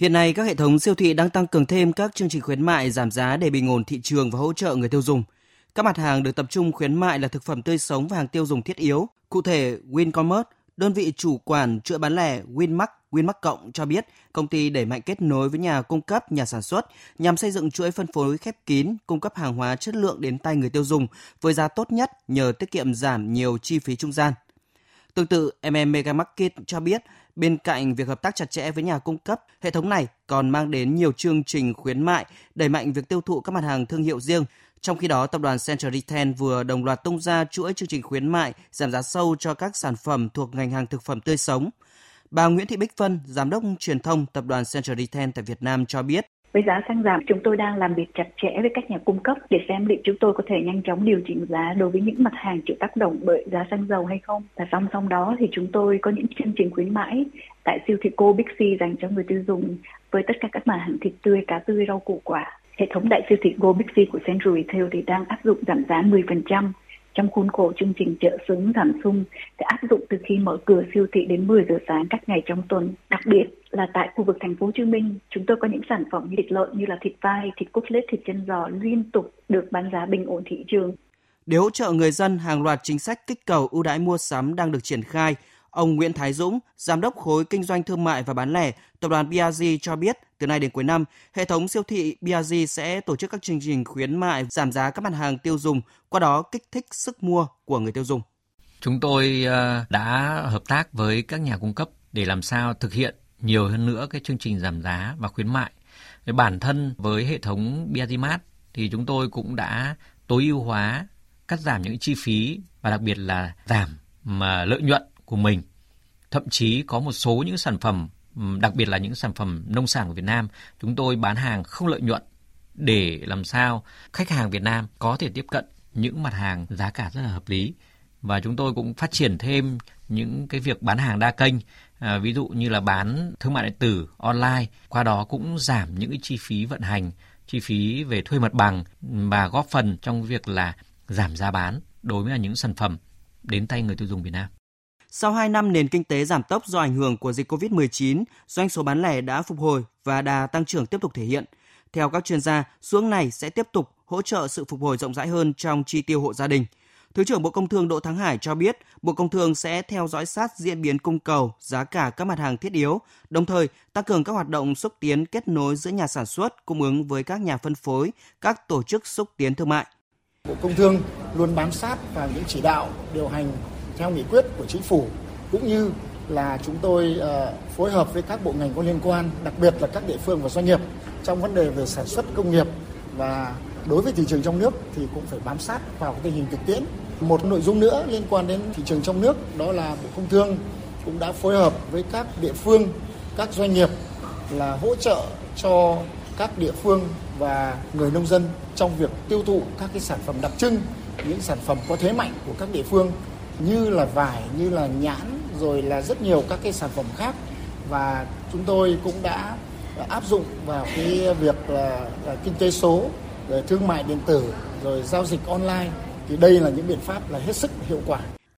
Hiện nay, các hệ thống siêu thị đang tăng cường thêm các chương trình khuyến mại giảm giá để bình ổn thị trường và hỗ trợ người tiêu dùng. Các mặt hàng được tập trung khuyến mại là thực phẩm tươi sống và hàng tiêu dùng thiết yếu. Cụ thể, Wincommerce, đơn vị chủ quản chuỗi bán lẻ Winmark, Winmark Cộng cho biết công ty đẩy mạnh kết nối với nhà cung cấp, nhà sản xuất nhằm xây dựng chuỗi phân phối khép kín, cung cấp hàng hóa chất lượng đến tay người tiêu dùng với giá tốt nhất nhờ tiết kiệm giảm nhiều chi phí trung gian. Tương tự, MM Mega Market cho biết Bên cạnh việc hợp tác chặt chẽ với nhà cung cấp, hệ thống này còn mang đến nhiều chương trình khuyến mại, đẩy mạnh việc tiêu thụ các mặt hàng thương hiệu riêng. Trong khi đó, tập đoàn Central Retail vừa đồng loạt tung ra chuỗi chương trình khuyến mại giảm giá sâu cho các sản phẩm thuộc ngành hàng thực phẩm tươi sống. Bà Nguyễn Thị Bích Phân, Giám đốc truyền thông tập đoàn Central Retail tại Việt Nam cho biết, với giá xăng giảm, chúng tôi đang làm việc chặt chẽ với các nhà cung cấp để xem liệu chúng tôi có thể nhanh chóng điều chỉnh giá đối với những mặt hàng chịu tác động bởi giá xăng dầu hay không. Và song song đó thì chúng tôi có những chương trình khuyến mãi tại siêu thị cô Big C dành cho người tiêu dùng với tất cả các mặt hàng thịt tươi, cá tươi, rau củ quả. Hệ thống đại siêu thị Go Big C của Central Retail thì đang áp dụng giảm giá 10% trong khuôn khổ chương trình chợ xứng giảm sung sẽ áp dụng từ khi mở cửa siêu thị đến 10 giờ sáng các ngày trong tuần. Đặc biệt là tại khu vực thành phố Hồ Chí Minh, chúng tôi có những sản phẩm như thịt lợn như là thịt vai, thịt cốt lết, thịt chân giò liên tục được bán giá bình ổn thị trường. Để hỗ trợ người dân, hàng loạt chính sách kích cầu ưu đãi mua sắm đang được triển khai. Ông Nguyễn Thái Dũng, Giám đốc khối kinh doanh thương mại và bán lẻ, Tập đoàn BRG cho biết từ nay đến cuối năm, hệ thống siêu thị BRG sẽ tổ chức các chương trình khuyến mại giảm giá các mặt hàng tiêu dùng, qua đó kích thích sức mua của người tiêu dùng. Chúng tôi ờ, đã hợp tác với các nhà cung cấp để làm sao thực hiện nhiều hơn nữa cái chương trình giảm giá và khuyến mại. Bản thân với hệ thống BRG Mart thì chúng tôi cũng đã tối ưu hóa cắt giảm những chi phí và đặc biệt là giảm mà lợi nhuận của mình. Thậm chí có một số những sản phẩm đặc biệt là những sản phẩm nông sản của Việt Nam, chúng tôi bán hàng không lợi nhuận để làm sao khách hàng Việt Nam có thể tiếp cận những mặt hàng giá cả rất là hợp lý và chúng tôi cũng phát triển thêm những cái việc bán hàng đa kênh à, ví dụ như là bán thương mại điện tử online qua đó cũng giảm những cái chi phí vận hành chi phí về thuê mặt bằng và góp phần trong việc là giảm giá bán đối với những sản phẩm đến tay người tiêu dùng Việt Nam. Sau 2 năm nền kinh tế giảm tốc do ảnh hưởng của dịch COVID-19, doanh số bán lẻ đã phục hồi và đà tăng trưởng tiếp tục thể hiện. Theo các chuyên gia, xuống này sẽ tiếp tục hỗ trợ sự phục hồi rộng rãi hơn trong chi tiêu hộ gia đình. Thứ trưởng Bộ Công Thương Đỗ Thắng Hải cho biết, Bộ Công Thương sẽ theo dõi sát diễn biến cung cầu, giá cả các mặt hàng thiết yếu, đồng thời tăng cường các hoạt động xúc tiến kết nối giữa nhà sản xuất, cung ứng với các nhà phân phối, các tổ chức xúc tiến thương mại. Bộ Công Thương luôn bám sát vào những chỉ đạo điều hành theo nghị quyết của chính phủ cũng như là chúng tôi ờ, phối hợp với các bộ ngành có liên quan, đặc biệt là các địa phương và doanh nghiệp trong vấn đề về sản xuất công nghiệp và đối với thị trường trong nước thì cũng phải bám sát vào tình hình thực tiễn. Một nội dung nữa liên quan đến thị trường trong nước đó là Bộ Công Thương cũng đã phối hợp với các địa phương, các doanh nghiệp là hỗ trợ cho các địa phương và người nông dân trong việc tiêu thụ các cái sản phẩm đặc trưng, những sản phẩm có thế mạnh của các địa phương như là vải, như là nhãn rồi là rất nhiều các cái sản phẩm khác và chúng tôi cũng đã áp dụng vào cái việc là, là kinh tế số, rồi thương mại điện tử, rồi giao dịch online thì đây là những biện pháp là hết sức hiệu quả.